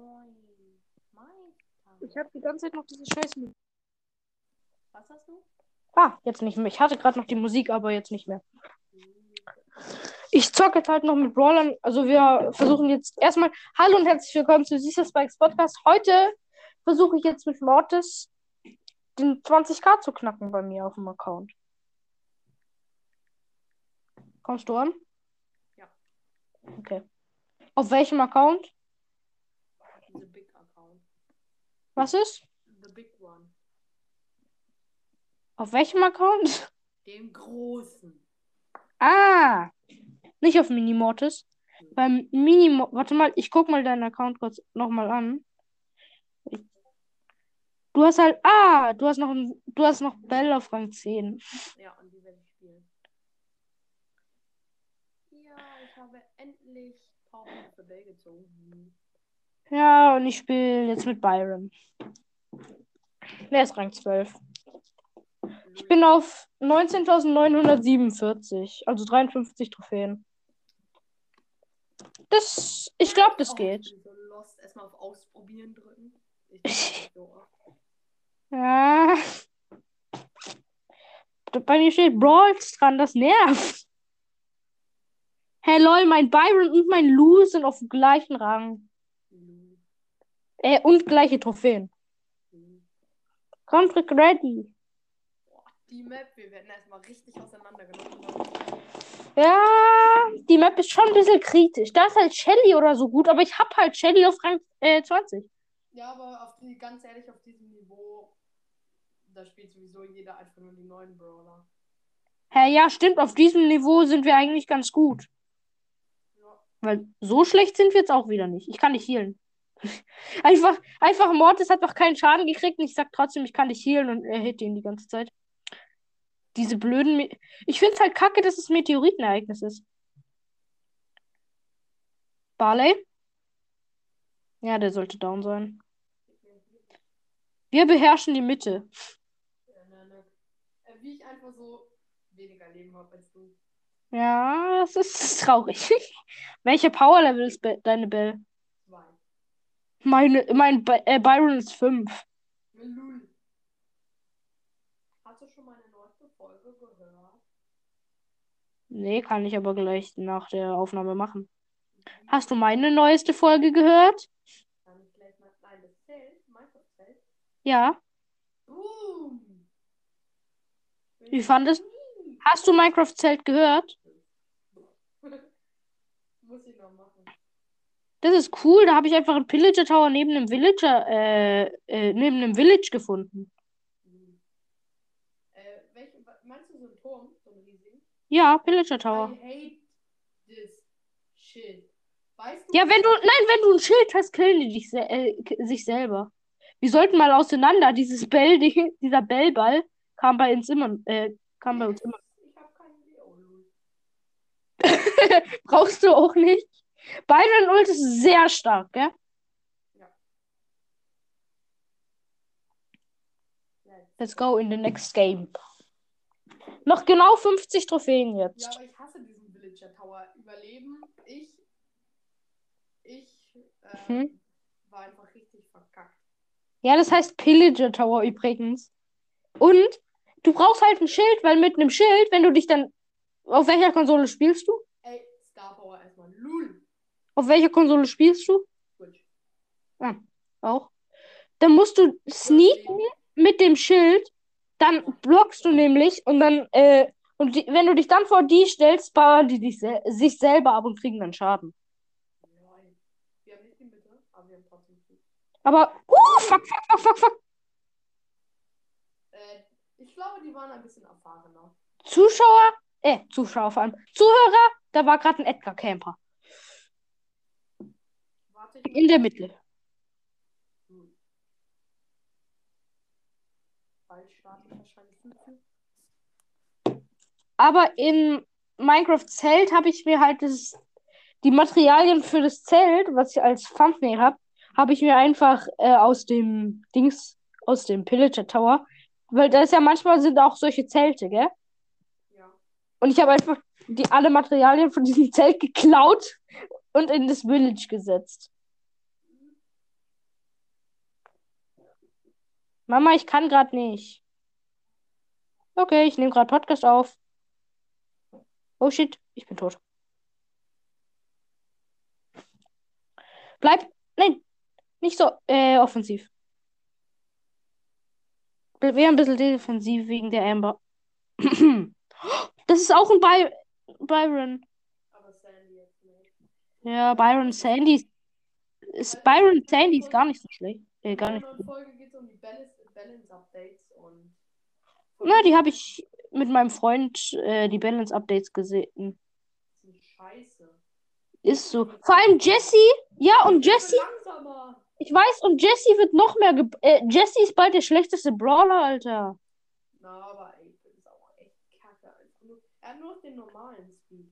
Moin. Meister. Ich habe die ganze Zeit noch diese scheiß Musik. Was hast du? Ah, jetzt nicht mehr. Ich hatte gerade noch die Musik, aber jetzt nicht mehr. Ich zocke jetzt halt noch mit Brawlern. Also wir versuchen jetzt erstmal. Hallo und herzlich willkommen zu Caesar Spikes Podcast. Heute versuche ich jetzt mit Mortis den 20k zu knacken bei mir auf dem Account. Kommst du an? Ja. Okay. Auf welchem Account? The Big Account. Was ist? The Big One. Auf welchem Account? Dem Großen. Ah! Nicht auf Minimortis. Beim Minimo. Warte mal, ich guck mal deinen Account kurz nochmal an. Du hast halt. Ah! Du hast noch Du hast noch Bell auf Rang 10. Ja, und die werde ich spielen. Ja, ich habe endlich Power für Bell gezogen. Ja, und ich spiele jetzt mit Byron. Der ist Rang 12. Ich bin auf 19.947, also 53 Trophäen. Das, ich glaube, das geht. Erstmal auf Ausprobieren drücken. Ja. Bei mir steht Brawls dran, das nervt. Hey lol, mein Byron und mein Lou sind auf dem gleichen Rang. Äh, und gleiche Trophäen. Lu. Conflict ready. Die Map, wir werden erstmal richtig auseinandergenommen. Ja, die Map ist schon ein bisschen kritisch. Da ist halt Shelly oder so gut, aber ich hab halt Shelly auf Rang äh, 20. ich. Ja, aber auf die, ganz ehrlich, auf diesem Niveau, da spielt sowieso jeder einfach nur die neuen Brawler. Hä, ja, stimmt, auf diesem Niveau sind wir eigentlich ganz gut. Ja. Weil so schlecht sind wir jetzt auch wieder nicht. Ich kann nicht healen. Einfach, einfach Mortis hat noch keinen Schaden gekriegt und ich sag trotzdem, ich kann dich healen und er hit ihn die ganze Zeit. Diese blöden. Me ich find's halt kacke, dass es Meteoritenereignis ist. Barley? Ja, der sollte down sein. Wir beherrschen die Mitte. Ja, ne, ne. Äh, Wie ich einfach so weniger Leben habe als du. Ja, das ist traurig. Welche Power Level ist Be deine Bell? Meine, mein äh, Byron ist 5. Lul. Hast du schon meine neueste Folge gehört? Nee, kann ich aber gleich nach der Aufnahme machen. Hast du meine neueste Folge gehört? Kann ich gleich mal. Nein, das Zelt, Minecraft-Zelt. Ja. Boom! Wie fandest Hast du Minecraft Zelt gehört? Muss ich noch machen. Das ist cool. Da habe ich einfach einen Pillager Tower neben einem Villager, äh, äh, neben einem Village gefunden. Äh, welche, meinst du so einen Turm? So einen riesigen? Ja, Pillager Tower. I hate this shit. Weißt du? Ja, wenn du, nein, wenn du ein Schild hast, killen die dich äh, sich selber. Wir sollten mal auseinander. Dieses Bell, die, dieser Bellball kam bei uns immer, äh, kam bei uns immer. Brauchst du auch nicht. Byron Ult ist sehr stark, gell? Let's go in the next game. Noch genau 50 Trophäen Ja, jetzt. aber ich hasse diesen Villager Tower. Überleben. Ich. Ich. Äh, Mhm. war einfach richtig verkackt. Ja, das heißt Pillager Tower übrigens. Und du brauchst halt ein Schild, weil mit einem Schild, wenn du dich dann. Auf welcher Konsole spielst du? Ey, Star Power erstmal. Lul. Auf welcher Konsole spielst du? Switch. Auch. Dann musst du sneaken mit dem Schild. Dann blockst du nämlich und dann, äh, und die, wenn du dich dann vor die stellst, bauen die dich sel sich selber ab und kriegen dann Schaden. Nein. Wir haben nicht die Mitte, aber wir haben trotzdem viel. Aber, uh, fuck, fuck, fuck, fuck, fuck. Äh, ich glaube, die waren ein bisschen erfahrener. Zuschauer, äh, Zuschauer vor allem. Zuhörer, da war gerade ein Edgar Camper. Warte ich In der Mitte. Hm. Wahrscheinlich. Aber in Minecraft Zelt habe ich mir halt das, die Materialien für das Zelt, was ich als Thumbnail habe, habe ich mir einfach äh, aus dem Dings, aus dem Pillager Tower, weil da ist ja manchmal sind auch solche Zelte, gell? Ja. Und ich habe einfach die alle Materialien von diesem Zelt geklaut und in das Village gesetzt. Mama, ich kann gerade nicht. Okay, ich nehme gerade Podcast auf. Oh shit, ich bin tot. Bleib. Nein, nicht so äh, offensiv. Wäre ein bisschen defensiv wegen der Amber. Das ist auch ein By Byron. Aber Sandy jetzt nicht. Ja, Byron Sandy ist, Byron Sandy ist gar nicht so schlecht. Äh, gar In nicht. Folge geht es um die Balance, Balance Updates und. Na, die habe ich mit meinem Freund äh, die Balance Updates gesehen. scheiße. Ist so. Vor allem Jesse. Ja, und Jesse. Ich weiß, und Jesse wird noch mehr. ge- Äh, Jesse ist bald der schlechteste Brawler, Alter. Na, aber ey, das ist auch echt kacke. Er hat nur den normalen Speed.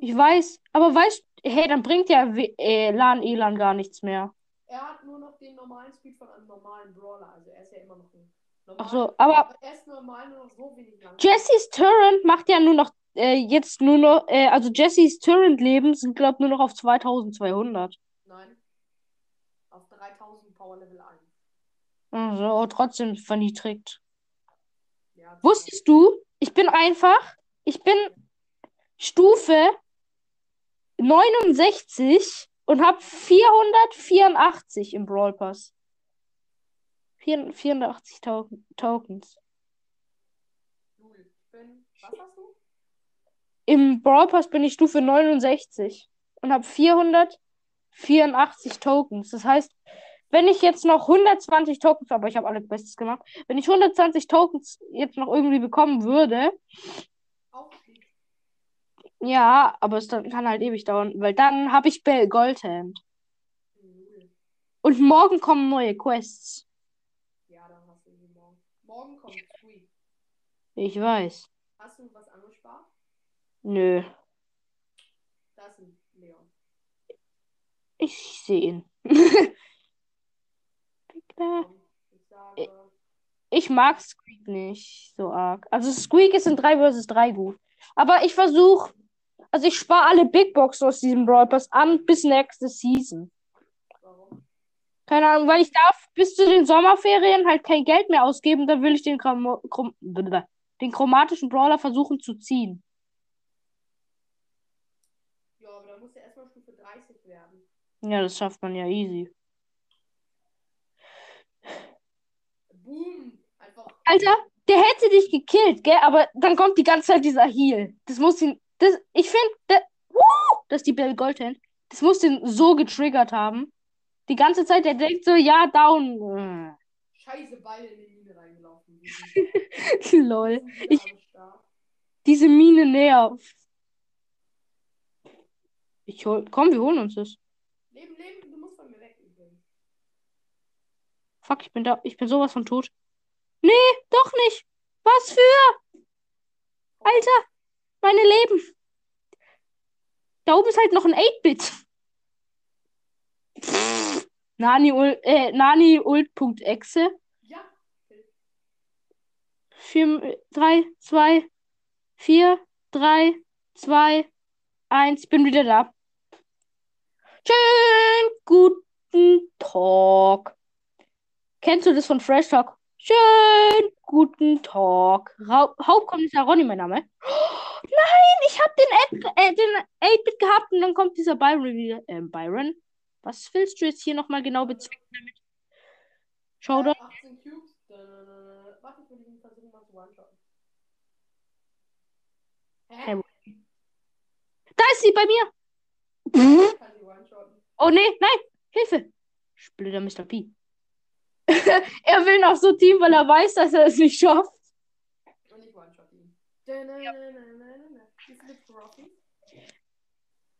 Ich weiß. Aber weißt hey, dann bringt ja äh, Lan Elan gar nichts mehr. Er hat nur noch den normalen Speed von einem normalen Brawler. Also er ist ja immer noch ein normaler. Ach so, aber er ist normal nur noch so wenig lang. Jessys Turret macht ja nur noch. Äh, jetzt nur noch. Äh, also Jessys Turret-Leben sind, glaub nur noch auf 2200. Nein. Auf 3000 Power Level 1. Also oh, trotzdem verniedrigt. Ja, Wusstest du, ich bin einfach, ich bin Stufe 69 und habe 484 im Brawl Pass. 4- 84 Token, Tokens. Bin. Was hast du? Im Brawl Pass bin ich Stufe 69 und habe 484 Tokens. Das heißt, wenn ich jetzt noch 120 Tokens, aber ich habe alle Bestes gemacht, wenn ich 120 Tokens jetzt noch irgendwie bekommen würde. Ja, aber es dann, kann halt ewig dauern, weil dann habe ich Bell Goldhand. Und morgen kommen neue Quests. Ja, dann hast du sie morgen. Morgen kommt Squeak. Ich weiß. Hast du was angespart? Nö. Das ist ein Leon. Ich sehe ihn. Ich ich mag Squeak nicht so arg. Also Squeak ist in 3 vs 3 gut. Aber ich versuche, also ich spare alle Big Box aus diesem Brawl Pass an bis nächste Season. Warum? Keine Ahnung, weil ich darf bis zu den Sommerferien halt kein Geld mehr ausgeben, dann will ich den, Chrom Chrom den chromatischen Brawler versuchen zu ziehen. Ja, aber da muss er erstmal Stufe 30 werden. Ja, das schafft man ja easy. Boom! Einfach. Alter, der hätte dich gekillt, gell? Aber dann kommt die ganze Zeit dieser Heal. Das muss ihn. Das, ich finde, das, das ist die Bell Goldhand. Das muss ihn so getriggert haben. Die ganze Zeit, der denkt so, ja, down. Scheiße Beine in die Mine reingelaufen. Lol. Ich-. Diese Mine nervt. Ich hol, komm, wir holen uns das. Leben, leben, du musst von mir weg. Fuck, ich bin da. Ich bin sowas von tot. Nee, doch nicht. Was für? Alter, meine Leben. Da oben ist halt noch ein 8-Bit. Nani, Ul äh, Nani Ult.exe. Ja, 4, 3, 2, 4, 3, 2, 1. Bin wieder da. Schönen guten Tag. Kennst du das von Fresh Talk? Schönen guten Tag. Ra Hauptkommissar Ronny, mein Name. Oh, nein, ich hab den 8 äh, den 8-Bit gehabt und dann kommt dieser Byron wieder. Ähm, Byron? Was willst du jetzt hier nochmal genau bezwecken damit? Schau doch. 18 Cubes. Warte, ich will ihn versuchen mal zu one-shotten. Hä? Da ist sie bei mir. Oh nee, nein, Hilfe. Blöder Mr. P. er will noch so Team, weil er weiß, dass er es nicht schafft.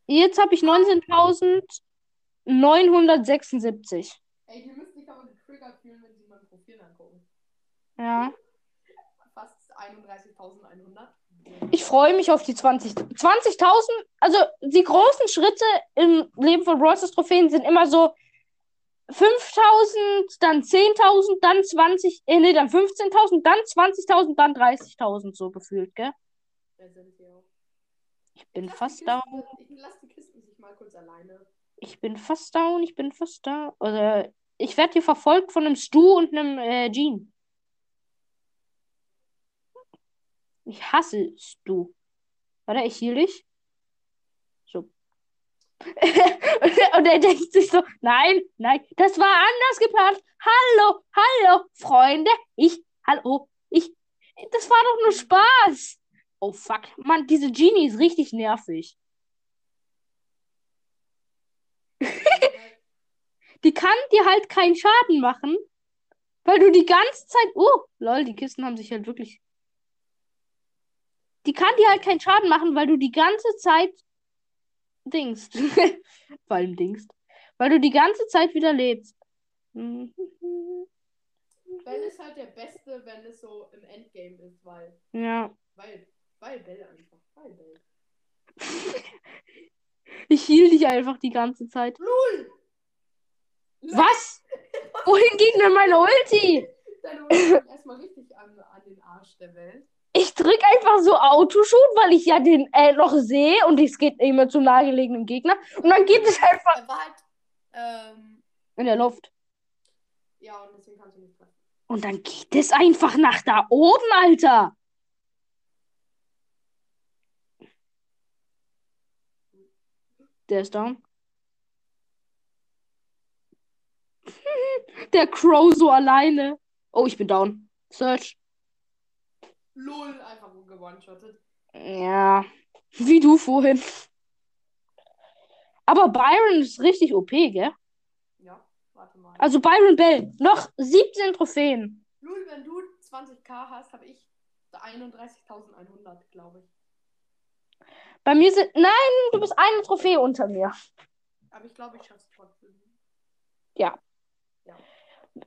Jetzt habe ich 19.976. Ey, die müssen sich aber getriggert fühlen, wenn sie mein Profil angucken. Ja. Fast 31.100. Ich freue mich auf die 20. 20.000. Also die großen Schritte im Leben von Brawl Stars Trophäen sind immer so 5000, dann 10.000, dann 20, äh, nee, dann 15.000, dann 20.000, dann 30.000 so gefühlt, gell? Ja, sind wir auch. Ich bin ich fast down. Ich lass die Kisten sich mal kurz alleine. Ich bin fast down, ich bin fast da. Oder ich werde hier verfolgt von einem Stu und einem äh, Jean. Ich hasse Stu. Warte, ich heal dich. Und er denkt sich so, nein, nein, das war anders geplant. Hallo, hallo, Freunde. Ich, hallo, ich. Das war doch nur Spaß. Oh fuck. Mann, diese Genie ist richtig nervig. die kann dir halt keinen Schaden machen, weil du die ganze Zeit. Oh, lol, die Kisten haben sich halt wirklich. Die kann dir halt keinen Schaden machen, weil du die ganze Zeit dingst. Vor allem dingst. Weil du die ganze Zeit wieder lebst. Ben ist halt der Beste, wenn es so im Endgame ist, weil. Ja. Weil, weil Bell einfach. Weil Bell. Ich hielt dich einfach die ganze Zeit. Lul! Was? Wohin ging denn meine Ulti? Deine Ulti erstmal richtig an, an den Arsch der Welt. Ich drück einfach so Autoshoot, weil ich ja den äh, noch sehe und es geht immer zum nahegelegenen Gegner. Und dann geht es einfach Er war halt. Ähm, in der Luft. ja, und deswegen kannst du nicht treffen. Und dann geht es einfach nach da oben, Alter. Der ist down. Der Crow so alleine. Oh, ich bin down. Search. Lul, einfach nur gewone-shottet. Ja. Wie du vorhin. Aber Byron ist richtig OP, gell? Ja, warte mal. Also Byron Bell. Noch 17 Trophäen. Lul, wenn du 20k hast, habe ich 31.100, glaube ich. Bei mir sind. Nein, du bist eine Trophäe unter mir. Aber ich glaube, ich schaff's trotzdem.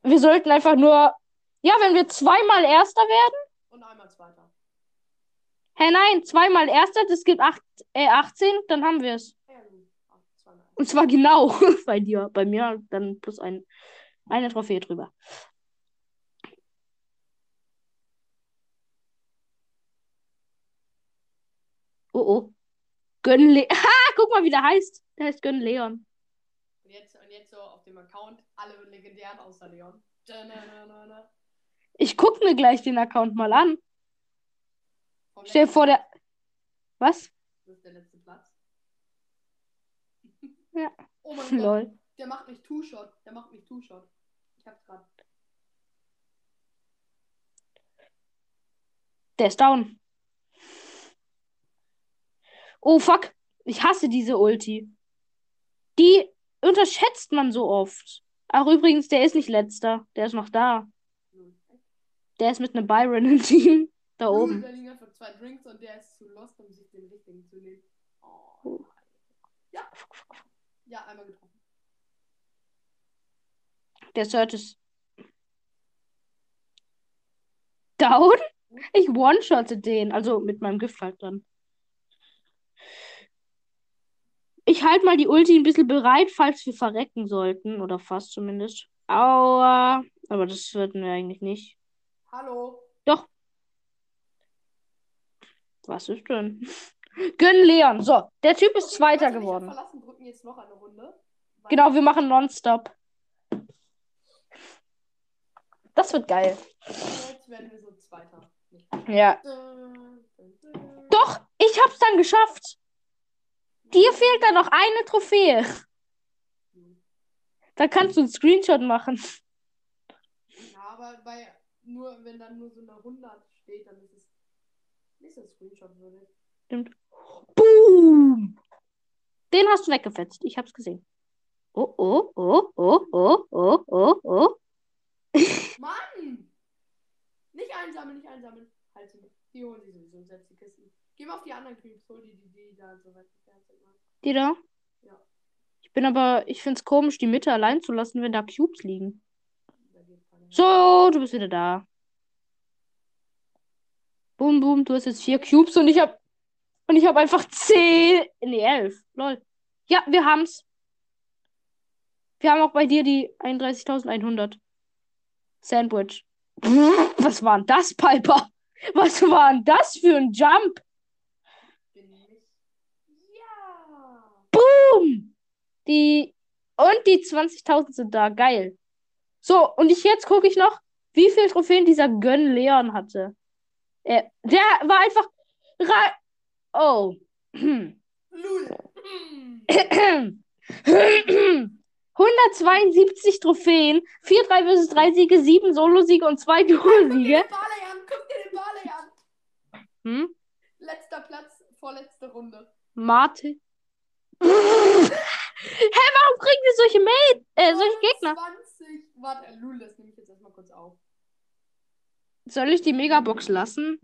Wir sollten einfach nur. Ja, wenn wir zweimal Erster werden. Und einmal Zweiter. Hä, nein, zweimal Erster, das gibt acht, äh, 18, dann haben wir es. Ja. Und zwar genau bei dir. Bei mir dann plus ein, eine Trophäe drüber. Oh oh. Gönn Le Ha, guck mal, wie der heißt. Der heißt Gönn Leon. Und jetzt, und jetzt so auf dem Account alle legendären außer Leon. Da-na-na-na-na. Ich guck mir gleich den Account mal an. Stell vor, der. Was? Das ist der letzte Platz. Ja. Oh mein Gott. Lol. Der macht mich Two-Shot. Der macht mich Two-Shot. Ich hab's grad. Der ist down. Oh fuck. Ich hasse diese Ulti. Die unterschätzt man so oft. Ach, übrigens, der ist nicht letzter. Der ist noch da. Der ist mit einem Byron im Team. Da oben. da liegen einfach zwei Drinks und der ist zu lost, um sich den richtigen zu nehmen. Oh. Oh. Ja. Ja, einmal getroffen. Der Search ist down. Ich one-shotte den. Also mit meinem Gift halt dann. Ich halte mal die Ulti ein bisschen bereit, falls wir verrecken sollten. Oder fast zumindest. Aua. Aber das würden wir eigentlich nicht. Hallo. Was ist denn? Gönn Leon. So, der Typ ist Okay, Zweiter geworden. Verlassen, drücken jetzt noch eine Runde. Genau, wir machen Nonstop. Das wird geil. Jetzt werden wir so Zweiter. Ja. Doch, ich hab's dann geschafft. Dir fehlt dann noch eine Trophäe. Da kannst du einen Screenshot machen. Ja, aber bei nur, wenn dann nur so eine 100 steht, dann ist es nicht so Screenshot würdig. Boom! Den hast du weggefetzt. Ich hab's gesehen. Oh, oh, oh, oh, oh, oh, oh, oh. Mann! Nicht einsammeln, nicht einsammeln. Halt sie. Die holen sie sowieso und setzen die Kisten. Geh mal auf die anderen Creeps, hol die, die, die da so weit entfernt sind. Die da? Ja. Ich bin aber, ich find's komisch, die Mitte allein zu lassen, wenn da Cubes liegen. Da geht keiner hin. So, du bist wieder da. Boom, boom, du hast jetzt vier Cubes und ich hab. Und ich hab einfach zehn. Nee, elf. Lol. Ja, wir haben's. Wir haben auch bei dir die 31.100. Sandwich. Was war denn das, Piper? Was war denn das für ein Jump? Ja! Boom! Die. Und die 20.000 sind da. Geil. So, und ich jetzt gucke ich noch, wie viele Trophäen dieser Gönn Leon hatte. Er, der war einfach. Oh. Lul. Hm. 172 Trophäen, 4 3 vs 3 Siege, 7 Solo-Siege und 2 Guck dir Duo-Siege. den Barley an, guck dir den Barley an. Hm? Letzter Platz, vorletzte Runde. Martin. Hä, warum kriegen wir solche Mail äh, solche Gegner? 20. Warte, Lul, das nehme ich jetzt erstmal kurz auf. Soll ich die Megabox lassen?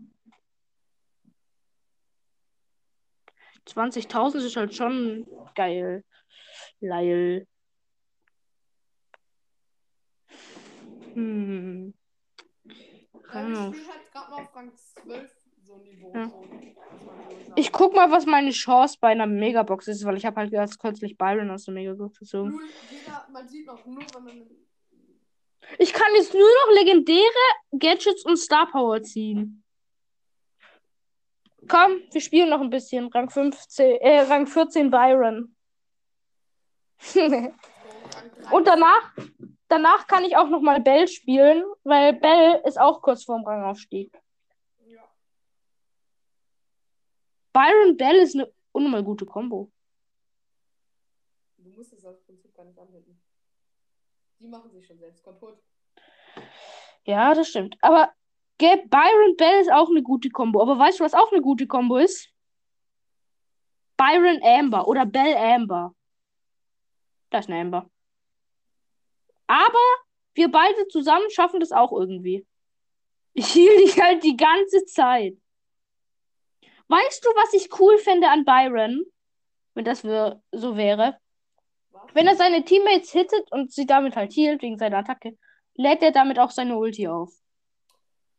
20.000 ist halt schon geil. Leil. Hm. Weil ich Ah. spiele halt gerade mal auf Rang 12 so ein Niveau. Ja. So. Ich guck mal, was meine Chance bei einer Megabox ist, weil ich habe halt ganz kürzlich Byron aus der Megabox gezogen. Jeder, man sieht noch nur, wenn man. Ich kann jetzt nur noch legendäre Gadgets und Star Power ziehen. Komm, wir spielen noch ein bisschen. Rang 15, äh, Rang 14 Byron. So, Rang 13. und danach, danach kann ich auch noch mal Bell spielen, weil Bell ist auch kurz vorm Rangaufstieg. Byron Bell ist eine unnormal gute Kombo. Du musst es aus Prinzip gar nicht anwenden. Die machen sich schon selbst kaputt. Ja, das stimmt. Aber gell, Byron Bell ist auch eine gute Kombo. Aber weißt du, was auch eine gute Kombo ist? Byron Amber oder Bell Amber. Das ist eine Amber. Aber wir beide zusammen schaffen das auch irgendwie. Ich hielt dich halt die ganze Zeit. Weißt du, was ich cool fände an Byron? Wenn das so wäre. Wenn er seine Teammates hittet und sie damit halt hielt wegen seiner Attacke, lädt er damit auch seine Ulti auf.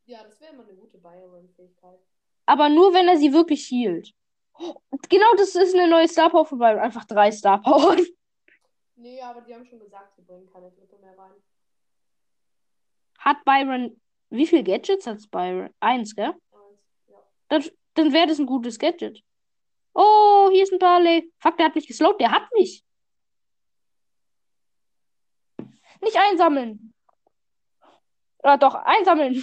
Ja, das wäre immer eine gute Byron-Fähigkeit. Aber nur, wenn er sie wirklich hielt. Genau, das ist eine neue Star Power von Byron. Einfach drei Star Power. Nee, aber die haben schon gesagt, sie bringen keine dritte mehr rein. Hat Byron. Wie viele Gadgets hat Byron? Eins, gell? Eins, ja. Dann, dann wäre das ein gutes Gadget. Oh, hier ist ein Barley. Fuck, der hat mich geslowt. Der hat mich. Nicht einsammeln. Ah, doch, einsammeln.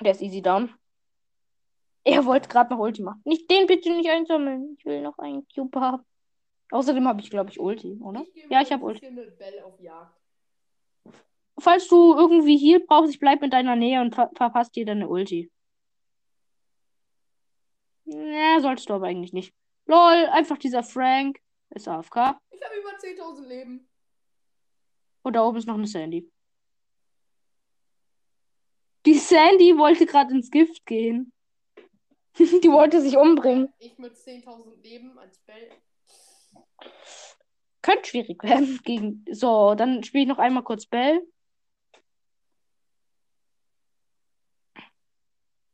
der ist easy down. Er wollte gerade noch Ulti machen. Nicht den bitte nicht einsammeln. Ich will noch einen Cube haben. Außerdem habe ich, glaube ich, Ulti, oder? Ich Ja, ich hab ein Ulti. bisschen mit Bell auf Jagd. Falls du irgendwie Heal brauchst, ich bleib in deiner Nähe und ver verpasst dir deine Ulti. Ja, solltest du aber eigentlich nicht. Lol, einfach dieser Frank ist AFK. Ich habe über 10.000 Leben. Und da oben ist noch eine Sandy. Die Sandy wollte gerade ins Gift gehen. Die wollte sich umbringen. Ich mit 10.000 Leben als Bell. Könnte schwierig werden gegen. So, dann spiele ich noch einmal kurz Bell.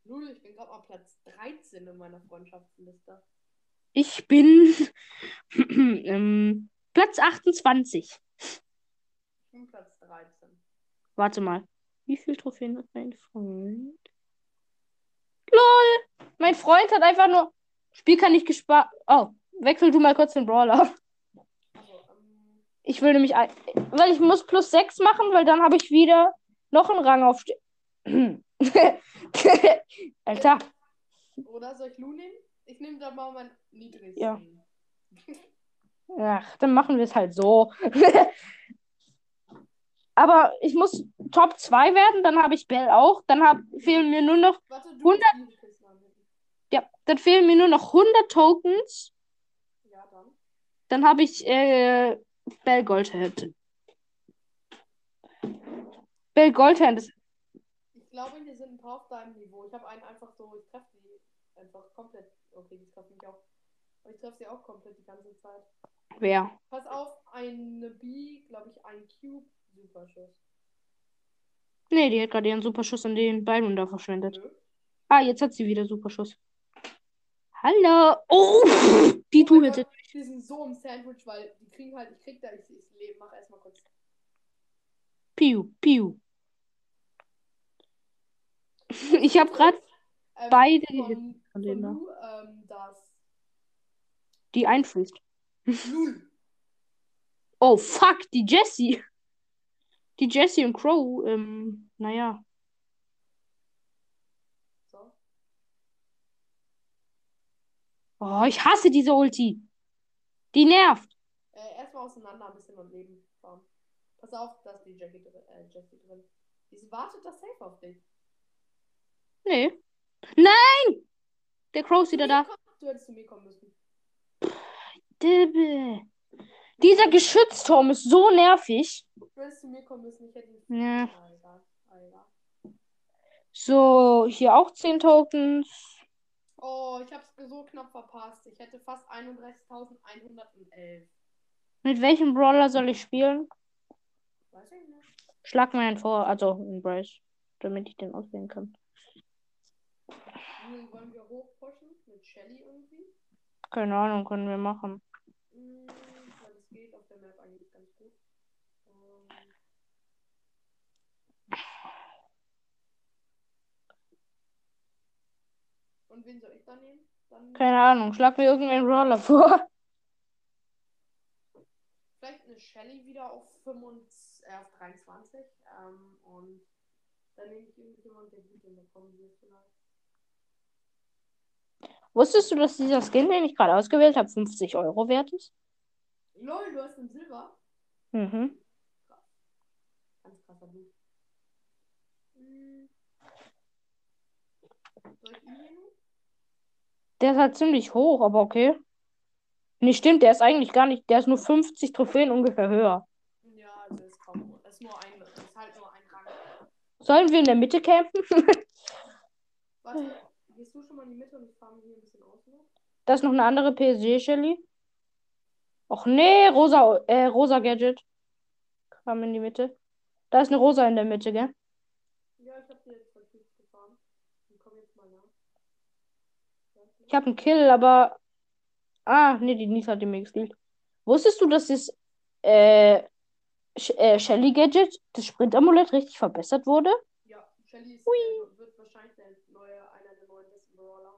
Null, ich bin gerade mal Platz 13 in meiner Freundschaftsliste. Ich bin ähm, Platz 28. Ich bin Platz 13. Warte mal. Wie viele Trophäen hat mein Freund? LOL! Mein Freund hat einfach nur. Spiel kann nicht gespart. Oh, wechsel du mal kurz den Brawler. Also, ähm, Ich will nämlich. ein- Weil ich muss plus 6 machen, weil dann habe ich wieder noch einen Rang auf. Alter. oder soll ich Lu nehmen? Ich nehme da mal mein niedrigstes. Ja. Ach, dann machen wir es halt so. Aber ich muss Top 2 werden, dann habe ich Bell auch. Dann hab, fehlen mir nur noch. Warte, du 100 musst die Kisten anwenden. Ja, dann fehlen mir nur noch 100 Tokens. Ja, dann. Dann habe ich äh, Bell Goldhand. Bell Goldhand ist. Ich glaube, hier sind ein paar auf deinem Niveau. Ich habe einen einfach so, ich treffe die einfach komplett. Okay, die treffen mich auch. Aber ich treffe sie auch komplett die ganze Zeit. Wer? Pass auf, eine B, glaube ich, ein Cube, Superschuss. Nee, die hat gerade ihren Superschuss an den Byron da verschwendet. Nö. Ah, jetzt hat sie wieder Superschuss. Hallo. Oh, die Oh. Gott, Die sind so im Sandwich, weil die kriegen halt, ich krieg da, ich, ich lebe, mach erstmal kurz. Piu, piu. Ich habe gerade ähm, Beide von, von denen. Von Lu, ähm, das. Die einfließt. Oh, fuck, die Jessie. Die Jessie und Crow, ähm, naja. So. Oh, ich hasse diese Ulti. Die nervt. Äh, erstmal auseinander ein bisschen am Leben fahren. Pass auf, dass die Jackie drin. Äh, Jackie drin. Sie wartet das safe auf dich. Nee. Nein! Der Crow ist wieder da. Du hättest zu mir kommen müssen. Dibbe. Dieser Geschützturm ist so nervig. Du hättest zu mir kommen müssen. Ich hätte ihn. Ja. Ah, egal. Ah, egal. So, hier auch 10 Tokens. Oh, ich hab's so knapp verpasst. Ich hätte fast 31.111. Mit welchem Brawler soll ich spielen? Weiß ich nicht. Schlag mir einen vor, also einen Bryce, damit ich den auswählen kann. Wollen wir hochpushen? Mit Shelly irgendwie? Keine Ahnung, können wir machen. Hm, ja, das geht auf der Map eigentlich ganz gut. Ähm, Und wen soll ich da nehmen? Dann Keine Ahnung, schlag mir irgendeinen Brawler vor. vielleicht eine Shelly wieder auf, 25, äh, auf 23. Ähm, und dann nehme ich irgendjemand, der gut in der Kombi ist vielleicht. Wusstest du, dass dieser Skin, den ich gerade ausgewählt habe, 50 Euro wert ist? Lol, du hast einen Silber. Mhm. Ganz krasser Blut. Hm. Soll ich ihn nehmen? Der ist halt ziemlich hoch, aber okay. Nee, stimmt, der ist eigentlich gar nicht, der ist nur 50 Trophäen ungefähr höher. Ja, also ist kaum. Ist nur ein, ist halt nur ein Rang. Sollen wir in der Mitte campen? Warte, gehst du schon mal in die Mitte und ich fahre hier ein bisschen aus? Ne? da ist noch eine andere PSG, Shelly. Och nee, rosa, äh, rosa Gadget. Kam in die Mitte. Da ist eine rosa in der Mitte, gell? Ja, ich habe die jetzt verkürzt gefahren. Und komm jetzt mal nach. Ich habe einen Kill, aber. Ah, nee, die Nisa hat die mir gespielt. Wusstest du, dass das äh, Sh äh, Shelly Gadget, das Sprint-Amulett, richtig verbessert wurde? Ja, Shelly ist, äh, wird wahrscheinlich der neue, einer der neuen besten Brawler.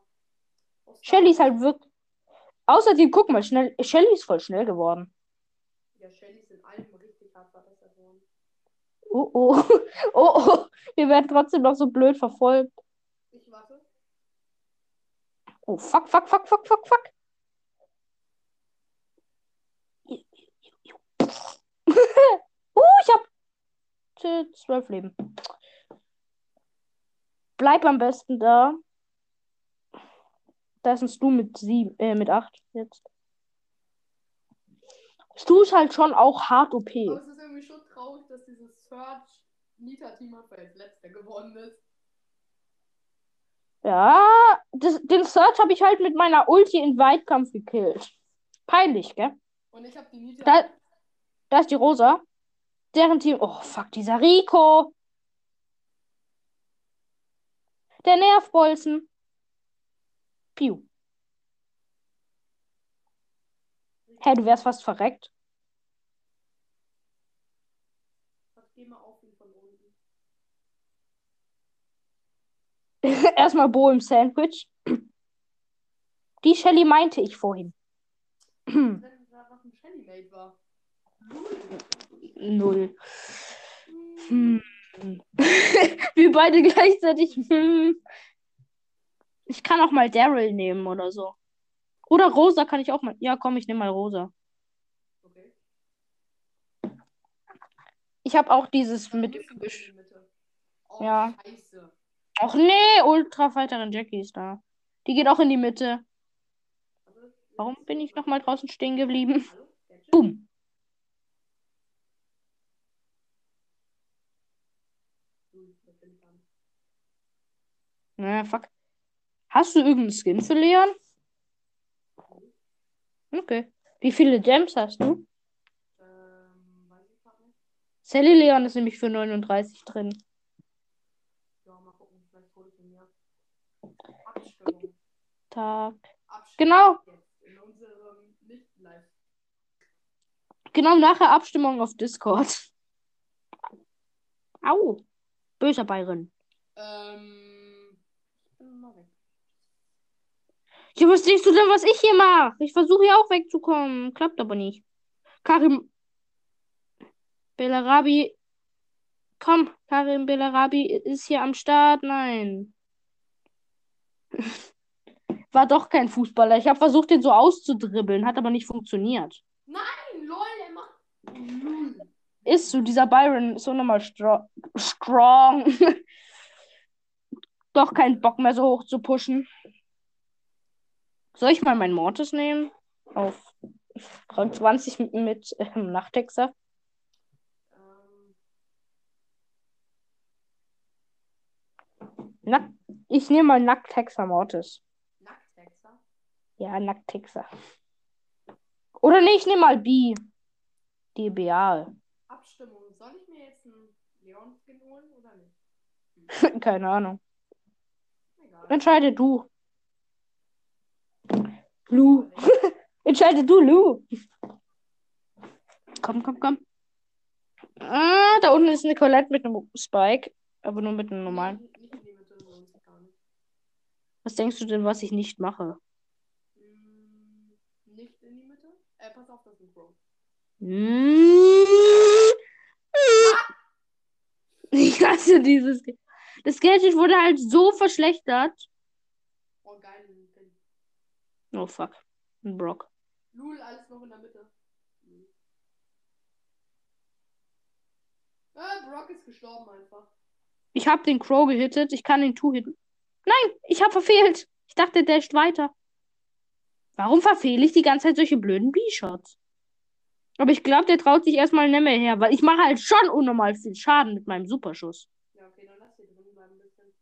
Aus Shelly ist halt wirklich. Außerdem, guck mal, schnell. Shelly ist voll schnell geworden. Ja, Shelly ist in allem richtig hart verbessert worden. Oh oh. Oh oh. Wir werden trotzdem noch so blöd verfolgt. Ich warte. Oh, fuck, fuck, fuck, fuck, fuck, fuck. uh, ich hab zwölf Leben. Bleib am besten da. Da ist ein Stu mit sieben, äh, mit acht jetzt. Stu ist halt schon auch hart OP. Aber es ist irgendwie schon traurig, dass dieses Search Nita-Team einfach als letzter geworden ist. Ja, das, den Search habe ich halt mit meiner Ulti in Weitkampf gekillt. Peinlich, gell? Und ich habe die Nita. Da, da ist die Rosa. Deren Team. Oh, fuck, dieser Rico. Der Nervbolzen. Piu. Hä, du wärst fast verreckt. Erstmal Bo im Sandwich. Die Shelly meinte ich vorhin. Wenn da noch ein Shelly-Mate war. Null. Hm. Wir beide gleichzeitig. Hm. Ich kann auch mal Daryl nehmen oder so. Oder Rosa kann ich auch mal. Ja, komm, ich nehme mal Rosa. Okay. Ich habe auch dieses mit. Oh, Ja. Scheiße. Ach nee, Ultrafighterin Jackie ist da. Die geht auch in die Mitte. Warum bin ich nochmal draußen stehen geblieben? Boom. Na, fuck. Hast du irgendeinen Skin für Leon? Okay. Wie viele Gems hast du? Ähm, weiß ich grad nicht. Sally Leon ist nämlich für 39 drin. Ja, mal gucken. Vielleicht hole ich ihn mir. Abstimmung. Tag. Abstimmung. Genau. In unserem Nicht-Live. Genau nachher Abstimmung auf Discord. Au. Böser Byron. Ähm, ich bin mal weg. Ja, was denkst du denn, was ich hier mache? Ich versuche hier auch wegzukommen. Klappt aber nicht. Karim. Belarabi. Komm, Karim Belarabi ist hier am Start. Nein. war doch kein Fußballer. Ich habe versucht, den so auszudribbeln, hat aber nicht funktioniert. Nein, lol, er macht. Ist so, dieser Byron ist so nochmal stro strong. doch keinen Bock mehr so hoch zu pushen. Soll ich mal meinen Mortis nehmen? Auf Rang 20 mit, mit ähm, Nachttexter. Ähm, Nack ich nehme mal Nackttexer Mortis. Nackthexer. Ja, Nackttexer. Oder nee, ich nehme mal B. Beal. Abstimmung. Soll ich mir jetzt einen Leon-Skin holen oder nicht? Keine Ahnung. Egal. Entscheide du. Lu. Entscheide du, Lu. Komm, komm, komm. Ah, da unten ist eine Colette mit einem Spike. Aber nur mit einem normalen. Was denkst du denn, was ich nicht mache? Nicht in die Mitte? Äh, pass auf, das ist ein Crow. Ich hasse dieses. Das Gadget wurde halt so verschlechtert. Oh, geil, ein Pin. Oh fuck. Ein Brock. Lul, alles noch in der Mitte. Hm. Äh, Brock ist gestorben einfach. Ich habe den Crow gehittet. Ich kann den Two hitten. Nein, ich habe verfehlt. Ich dachte, der dasht weiter. Warum verfehle ich die ganze Zeit solche blöden B-Shots? Aber ich glaube, der traut sich erstmal nicht mehr her, weil ich mache halt schon unnormal viel Schaden mit meinem Superschuss. Ja, okay, dann lass hier drin bleiben ein bisschen.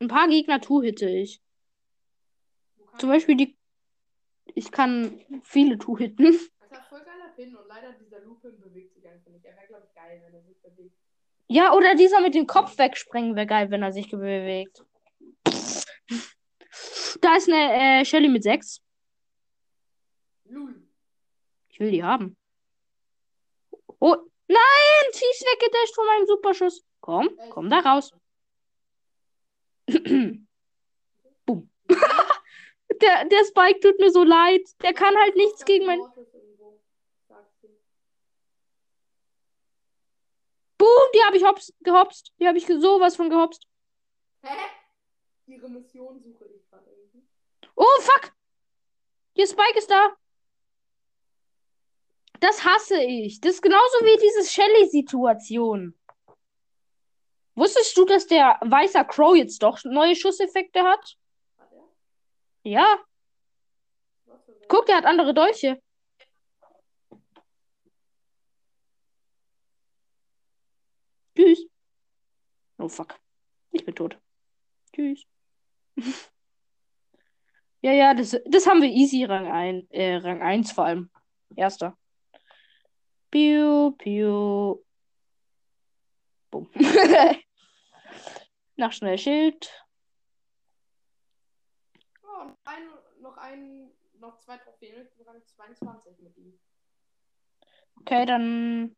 Ein paar Gegner Two-hitte ich. Zum Beispiel die. Ich kann viele Two-hitten. Das ist voll geiler Pin und leider dieser Lupin bewegt sich einfach nicht. Er wäre, glaube ich, geil, wenn er sich bewegt. Ja, oder dieser mit dem Kopf wegsprengen wäre geil, wenn er sich bewegt. Da ist eine äh, Shelly mit 6. Lul. Ich will die haben. Oh, nein! Sie ist weggedasht von meinem Superschuss. Komm, komm da raus. Boom. Der, der Spike tut mir so leid. Der kann halt nichts gegen mein. Boom, die habe ich hops, gehopst. Die habe ich sowas von gehopst. Hä? Ihre Mission suche ich gerade irgendwie. Oh, fuck! Der Spike ist da. Das hasse ich. Das ist genauso wie diese Shelly-Situation. Wusstest du, dass der weißer Crow jetzt doch neue Schusseffekte hat? Ja. Guck, der hat andere Dolche. Tschüss. Oh fuck. Ich bin tot. Tschüss. ja, ja, das, das haben wir easy Rang 1, äh, Rang 1 vor allem. Erster. Piu, piu. Bumm. Nach schnell Schild. Und ein, noch ein, noch zwei Trophäen. Ich bin Rang 22 mit ihm. Okay, dann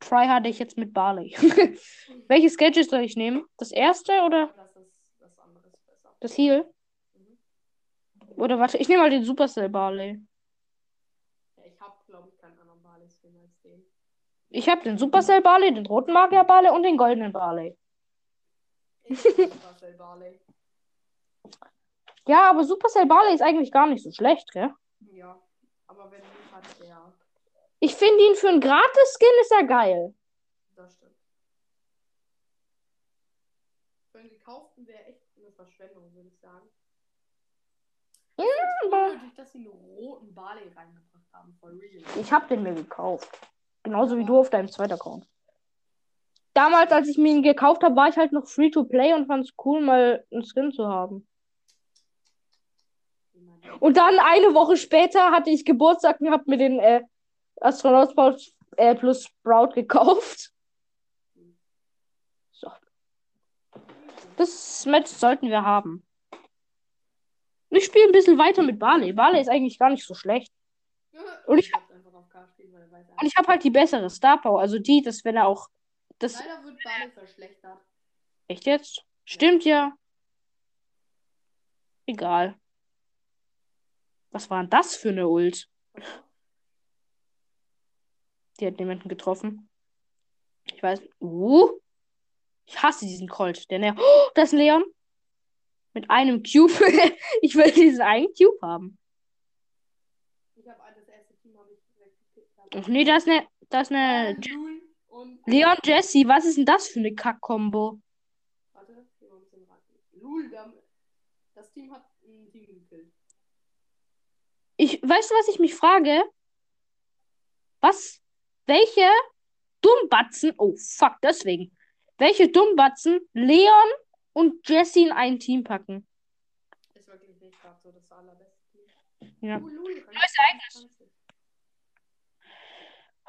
try hatte ich jetzt mit Barley. Welches Gadget soll ich nehmen? Das erste oder Das ist das andere ist besser. das Heal? Mhm. Oder warte, ich nehme mal den Supercell Barley. Ja, ich habe, glaube ich, keinen anderen Barley-Skin als den. Ich habe den Supercell Barley, den roten Magier Barley und den goldenen Barley. Ich Supercell Barley. Ja, aber Supercell Barley ist eigentlich gar nicht so schlecht, gell? Ja, aber wenn nicht, hat er. Ich finde ihn für einen Gratis-Skin ist er geil. Das stimmt. Für einen gekauften wäre echt eine Verschwendung, würde ich sagen. Ja, aber unnötig, dass sie einen roten Barley reingebracht haben. For real. ich habe den mir gekauft. Genauso wie du auf deinem zweiten Account. Damals, als ich mir ihn gekauft habe, war ich halt noch free to play und fand es cool, mal einen Skin zu haben. Und dann eine Woche später hatte ich Geburtstag und habe mir den äh, Astronaut Sprout, äh, plus Sprout gekauft. So. Das Match sollten wir haben. Ich spiele ein bisschen weiter mit Barley. Barley ist eigentlich gar nicht so schlecht. Und ich habe halt die bessere Star Power. Also die, dass wenn er auch. Das. Leider wird Barley verschlechtert. Echt jetzt? Stimmt ja. Egal. Was war denn das für eine Ult? Die hat niemanden getroffen. Ich weiß. Uh. Ich hasse diesen Colt. Der nervt. Oh, das ist ein Leon. Mit einem Cube. ich will diesen einen Cube haben. Ich habe das erste Team habe ich. Ach nee, das ist eine. Das ist Äh, eine. Und. Leon Jesse, was ist denn das für eine Kack-Kombo? Warte, ein bisschen ran. Lul, da- das Team hat ein Team gekillt. Ich, weißt du, was ich mich frage? Was? Welche Dummbatzen? Oh, fuck, deswegen. Welche Dummbatzen Leon und Jesse in ein Team packen? Ist wirklich nicht gerade so das allerbeste Team. Ja. Lul, Lul, Ereignis.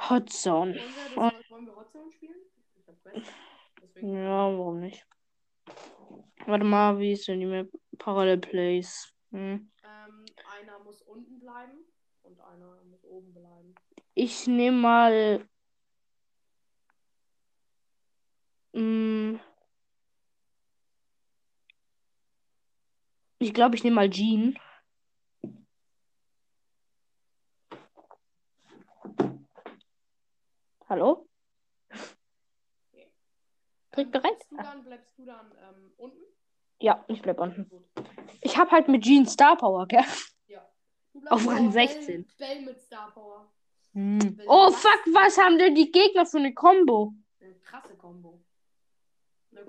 Hot Zone. Wollen wir, wollen wir Hot Zone spielen? Ja, warum nicht? Warte mal, wie ist denn die Map? Parallel Place. Hm. Ähm, einer muss unten bleiben und einer muss oben bleiben. Ich nehme mal. Hm. Ich glaube, ich nehme mal Jean. Hallo? Krieg bereit? Bleibst du dann, bleibst du dann ähm, unten? Ja, ich bleib unten. Ich habe halt mit Jean Star Power, gell? Ja. Auf Rang auch 16. Bell, Bell mit Star Power. Hm. Oh, fuck, was haben denn die Gegner für eine Combo? Eine krasse. Eine Kombo.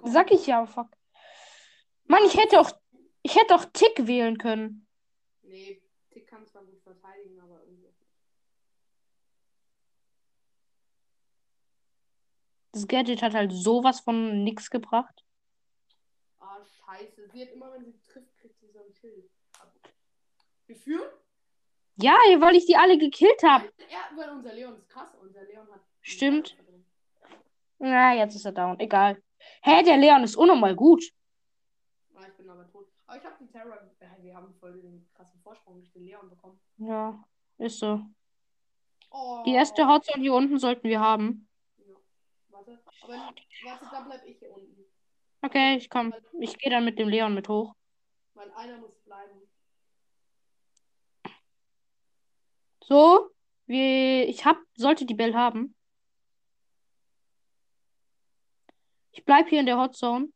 Sag ich ja, fuck. Mann, ich hätte auch, ich hätte auch Tick wählen können. Nee, Tick kann zwar gut verteidigen, aber irgendwie. auch nicht. Das Gadget hat halt sowas von nix gebracht. Scheiße. Sie hat immer, wenn sie trifft, kriegt sie so ein Schild. Wir führen? Ja, weil ich die alle gekillt habe. Ja, weil unser Leon ist krass. Unser Leon hat. Stimmt. Na, jetzt ist er down. Egal. Hä, der Leon ist unnormal gut. Ah, ich bin aber tot. Aber ich habe den Terror. Äh, wir haben voll den krassen Vorsprung durch den Leon bekommen. Ja, ist so. Oh. Die erste Hotzone hier unten sollten wir haben. Ja. Warte. Aber warte, da bleib ich hier unten. Okay, ich komm. Ich gehe dann mit dem Leon mit hoch. Weil einer muss bleiben. So, wie ich hab, sollte die Bell haben. Ich bleib hier in der Hotzone.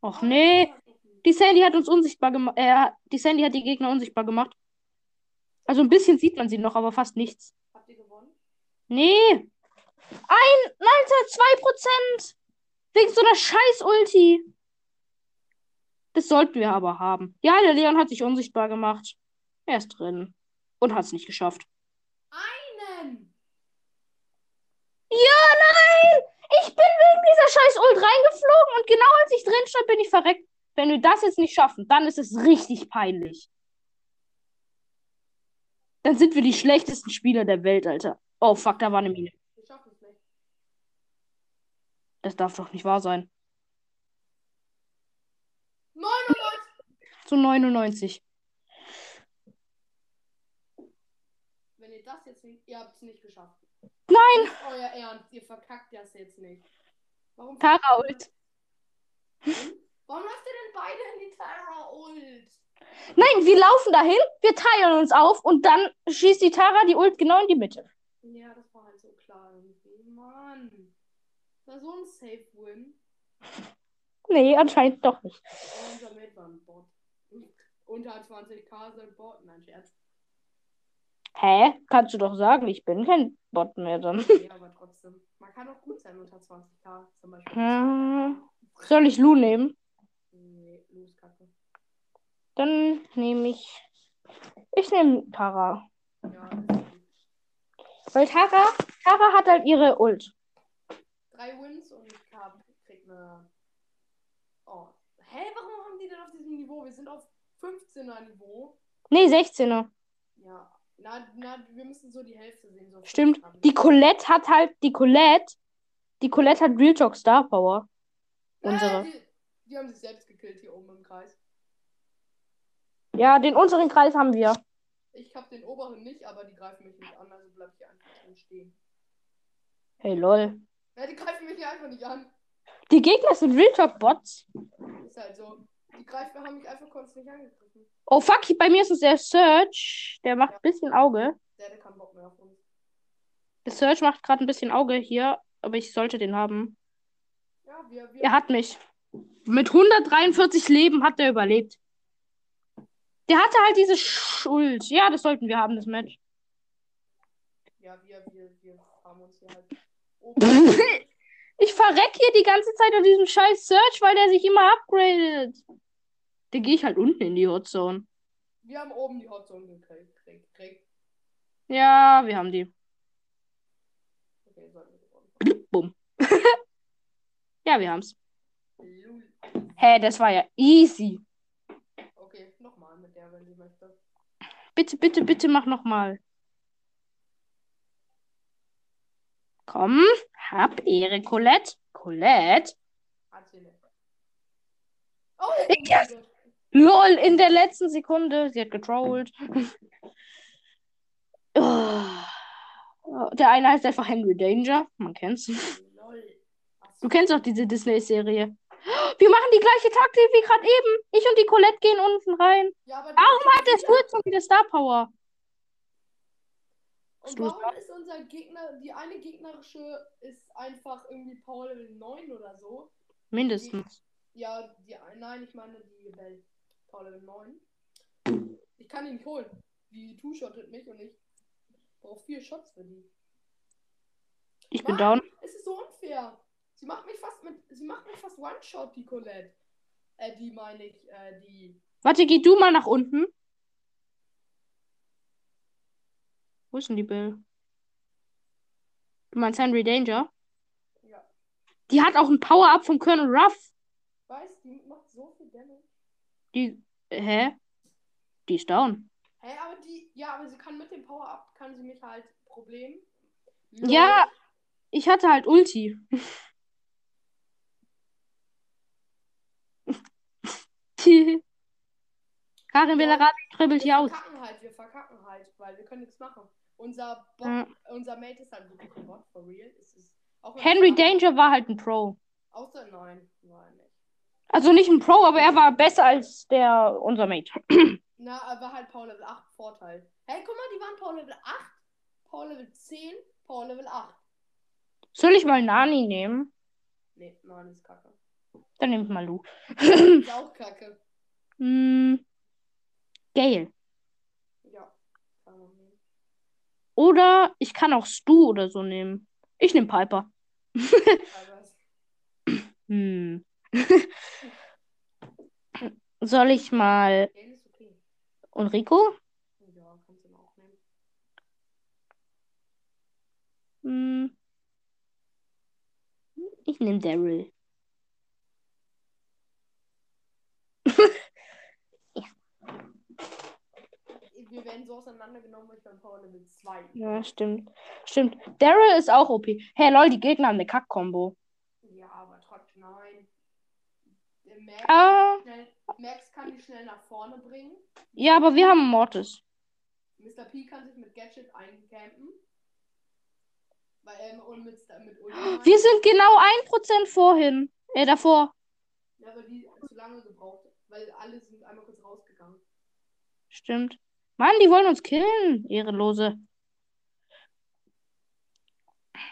Och nee, die Sandy hat uns unsichtbar gemacht. Äh, die Sandy hat die Gegner unsichtbar gemacht. Also ein bisschen sieht man sie noch, aber fast nichts. Habt ihr gewonnen? Nee. Ein, Alter, 2%. Wegen so einer scheiß Ulti. Das sollten wir aber haben. Ja, der Leon hat sich unsichtbar gemacht. Er ist drin. Und hat es nicht geschafft. Einen! Ja, nein! Ich bin wegen dieser scheiß Ult reingeflogen und genau als ich drin stand, bin ich verreckt. Wenn wir das jetzt nicht schaffen, dann ist es richtig peinlich. Dann sind wir die schlechtesten Spieler der Welt, Alter. Oh, fuck, da war eine Mine. Wir schaffen es nicht. Das darf doch nicht wahr sein. 99! Zu 99. Wenn ihr das jetzt nicht. Ihr habt es nicht geschafft. Nein! Euer Ernst. Ihr verkackt das jetzt nicht. Warum, Tara Ult. warum läuft ihr denn beide in die Terra Ult? Nein, wir laufen dahin, wir teilen uns auf und dann schießt die Tara die Ult genau in die Mitte. Ja, das war halt so klar irgendwie. Mann. Das war so ein Safe-Win. Nee, anscheinend doch nicht. Unser Mate war ein Bot. Unter 20k sind Bot. Nein, Scherz. Hä? Kannst du doch sagen, ich bin kein Bot mehr dann. Nee, aber trotzdem. Man kann auch gut sein unter 20k zum Beispiel. Hm, Soll ich Lu nehmen? Nee, los, Kacke. Dann nehme ich. Ich nehme Tara. Ja, ist gut. Weil Tara, Tara hat halt ihre Ult. Drei Wins und ich hab, krieg eine. Oh. Hä, warum haben die denn auf diesem Niveau? Wir sind auf 15er Niveau. Nee, 16er. Ja. Na, na, wir müssen so die Hälfte sehen. So Stimmt. 15er. Die Colette hat halt. Die Colette. Die Colette hat Real Talk Star Power. Unsere. Äh, die, die haben sich selbst gekillt hier oben im Kreis. Ja, den unteren Kreis haben wir. Ich hab den oberen nicht, aber die greifen mich nicht an, also bleib ich hier einfach drin stehen. Hey, lol. Ja, die greifen mich hier einfach nicht an. Die Gegner sind Real Talk Bots. Ist halt so. Die greifen haben mich einfach kurz nicht angegriffen. Oh fuck, bei mir ist es der Search. Der macht ein bisschen Auge. Der hatte keinen Bock mehr auf uns. Der Search macht gerade ein bisschen Auge hier, aber ich sollte den haben. Ja, wir, wir. Er hat mich. Mit 143 Leben hat er überlebt. Der hatte halt diese Schuld. Ja, das sollten wir haben, das Match. Ja, wir, wir, wir haben uns hier halt. ich verreck hier die ganze Zeit an diesem scheiß Search, weil der sich immer upgradet. Da gehe ich halt unten in die Hotzone. Wir haben oben die Hotzone gekriegt. Ja, wir haben die. Okay, wir Bumm. ja, wir haben's. Hä, hey, das war ja easy. Okay, nochmal mit der, wenn sie möchte. Bitte, bitte, bitte mach nochmal. Komm, hab Ehre, Colette. Colette. Oh, yes. LOL, in der letzten Sekunde. Sie hat getrollt. oh. Der eine heißt einfach Henry Danger. Man kennt's. Du kennst auch diese Disney-Serie. Wir machen die gleiche Taktik wie gerade eben. Ich und die Colette gehen unten rein. Ja, warum hat der Sturzung wieder Star Power? Und warum ist unser Gegner, die eine gegnerische ist einfach irgendwie Power Level 9 oder so? Mindestens. Die, ja, die, nein, ich meine die Welt Power Level 9. Ich kann ihn nicht holen. Die Two-Shottet mich und ich brauche vier Shots für die. Ich Mann, bin down. Es ist so unfair. Sie macht mich fast mit. Sie macht mich fast One-Shot, die Colette. Äh, die meine ich, äh, die. Warte, geh du mal nach unten. Wo ist denn die Bill? Du meinst Henry Danger? Ja. Die hat auch ein Power-Up von Colonel Ruff. Weißt du, die macht so viel Damage. Die. Hä? Die ist down. Hä, aber die. Ja, aber sie kann mit dem Power-Up, kann sie mich halt Problem. Ja, ich hatte halt Ulti. Karin Bellarabi dribbelt hier aus. Wir verkacken halt, wir verkacken halt, weil wir können nichts machen. Unser Bot, ja. unser Mate ist halt wirklich ein Bot, for real. Henry Danger war halt ein Pro. Außer nein, war er nicht. Also nicht ein Pro, aber er war besser als der unser Mate. Na, er war halt Power Level 8 Vorteil. Hey, guck mal, die waren Power Level 8, Power Level 10, Power Level 8. Soll ich mal Nani nehmen? Nee, Nani ist kacke. Dann nehmt mal Lu. ist auch kacke. Hm. Gale. Ja, kann man nehmen. Oder ich kann auch Stu oder so nehmen. Ich nehme Piper. hm. Soll ich mal. Und Rico? Ja, kannst du auch nehmen. Hm. Ich nehme Daryl. wir werden so auseinandergenommen, weil ich beim Power Level 2. Ja, stimmt. Stimmt. Daryl ist auch OP. Hey, lol, die Gegner haben eine Kack-Kombo. Ja, aber trotzdem nein. Max, ah. schnell, Max kann die schnell nach vorne bringen. Ja, aber wir haben Mortis. Mr. P kann sich mit Gadget eincampen. Weil, ähm, und mit, mit Wir sind genau 1% vorhin. Äh, davor. Ja, aber die zu lange gebraucht. Weil alle sind einmal kurz rausgegangen. Stimmt. Mann, die wollen uns killen. Ehrenlose.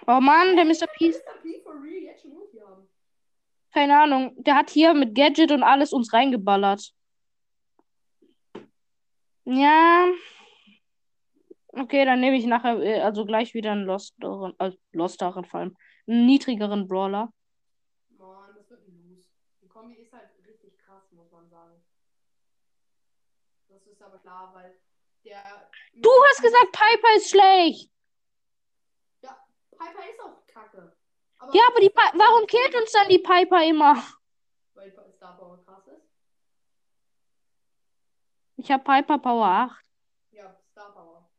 Oh Mann, der Mr. P. Keine Ahnung. Der hat hier mit Gadget und alles uns reingeballert. Ja. Okay, dann nehme ich nachher, äh, also gleich wieder einen Losteren, äh, Losteren vor allem. Einen niedrigeren Brawler. Mann, das wird ein Lose. Die Kombi ist halt richtig krass, muss man sagen. Das ist aber klar, weil der. Du hast gesagt, Piper ist schlecht. Ja, Piper ist auch kacke. Aber ja, aber die Pi warum killt uns dann die Piper immer? Weil Star Power krass ist. Ich habe Piper Power 8. Ja, Star Power.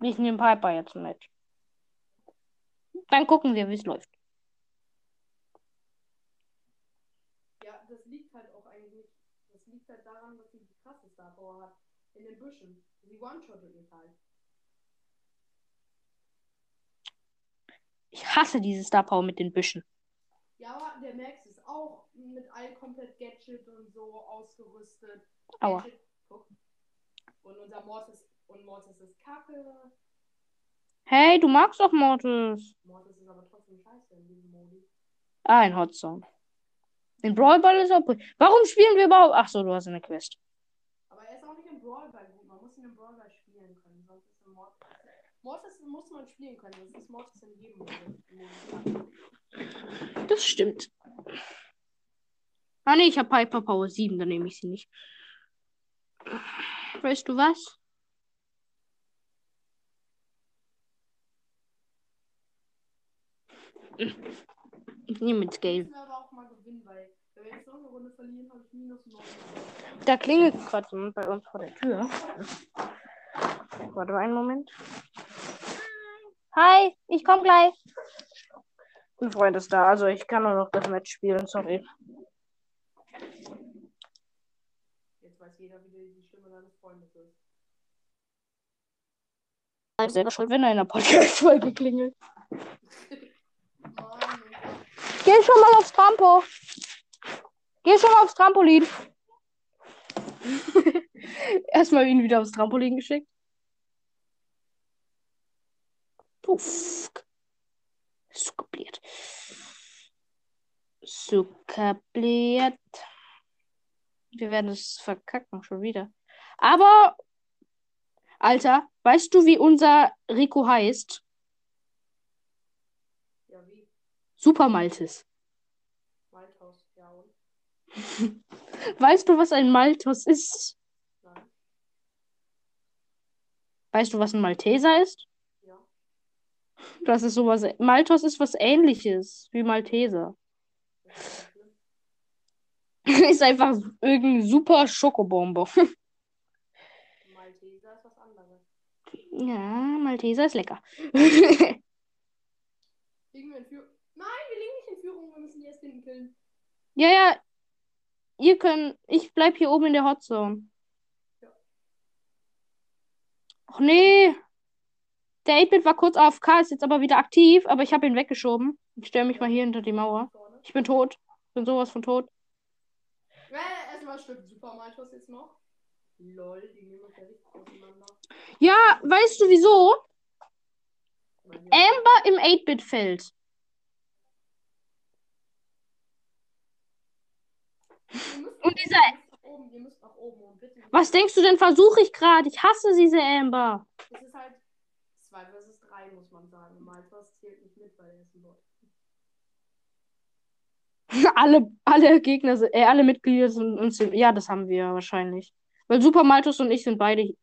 Ich nehme Piper jetzt mit. Dann gucken wir, wie es läuft. Ja, das liegt halt auch eigentlich. Das liegt halt daran, dass sie die krasse Star Power hat in den Büschen. Sie one-shottet mich halt. Ich hasse diese Star Power mit den Büschen. Ja, aber der Max ist auch mit all komplett Gadget und so ausgerüstet. Aua. Gadget, und unser Mortis und Mortis ist kacke. Hey, du magst doch Mortis. Mortis ist aber trotzdem scheiße in diesem Modi. Ah, ein Hotzone. Den Brawl Ball ist auch. Warum spielen wir überhaupt? Ach so, du hast eine Quest. Aber er ist auch nicht im Brawl Ball gut. Man muss ihn im Brawl Ball spielen können. Sonst ist Mord. Mortis muss man spielen können. Das ist Mortis in jedem Modus. Das stimmt. Ah nee, ich habe Piper Power 7, dann nehme ich sie nicht. Weißt du was? Ich nehme jetzt Gale. Müssen wir aber auch mal gewinnen, weil wenn wir jetzt noch eine Runde verlieren, habe ich minus 9. Da klingelt gerade jemand bei uns vor der Tür. Warte mal einen Moment. Hi, ich komm gleich. Ein Freund ist da, also ich kann nur noch das Match spielen, sorry. Jetzt weiß jeder, wie die Stimme deines Freundes ist. Ich selber schuld, wenn er in der Podcast-Folge klingelt. Oh. Geh schon mal aufs Trampo. Geh schon mal aufs Trampolin. Erstmal ihn wieder aufs Trampolin geschickt. Puff. So kapliert. Wir werden es verkacken schon wieder. Aber, Alter, weißt du, wie unser Rico heißt? Ja, wie? Super Maltes. Weißt du, was ein Maltos ist? Nein. Weißt du, was ein Malteser ist? Ja. Das ist sowas. Maltos ist was ähnliches wie Malteser. Ist einfach irgendein super Schokobonbon. Malteser ist was anderes. ja, Malteser ist lecker. Liegen wir in Führung? Nein, wir liegen nicht in Führung. Wir müssen die erst hinten killen. ja, ja. Ihr könnt. Ich bleib hier oben in der Hotzone. Ja. Och nee. Der 8-Bit war kurz AFK, ist jetzt aber wieder aktiv, aber ich habe ihn weggeschoben. Ich stelle mich mal hier hinter die Mauer. Ich bin tot. Ich bin sowas von tot. Äh, erstmal ein Stück Super Maltos jetzt noch. Lol, die nehmen uns ja richtig auseinander. Ja, weißt du wieso? Amber im 8-Bit-Feld. Ihr müsst Und nach dieser- oben, oben, bitte. nicht- Was denkst du denn, versuche ich gerade? Ich hasse diese Amber. Es ist halt 2 versus 3, muss man sagen. Maltos zählt nicht mit, weil er ist ein Bot. alle, alle Gegner sind, äh, alle Mitglieder sind uns. Ja, das haben wir wahrscheinlich. Weil Super Maltus und ich sind beide.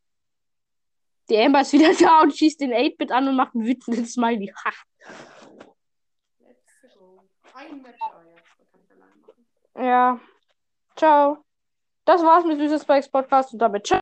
Die Amber ist wieder da und schießt den 8-Bit an und macht einen wütenden Smiley. Ha. Let's go. Ein Match, aber jetzt. Das kann ich alleine machen. Ja. Ciao. Das war's mit Süßes Spikes Podcast und damit ciao.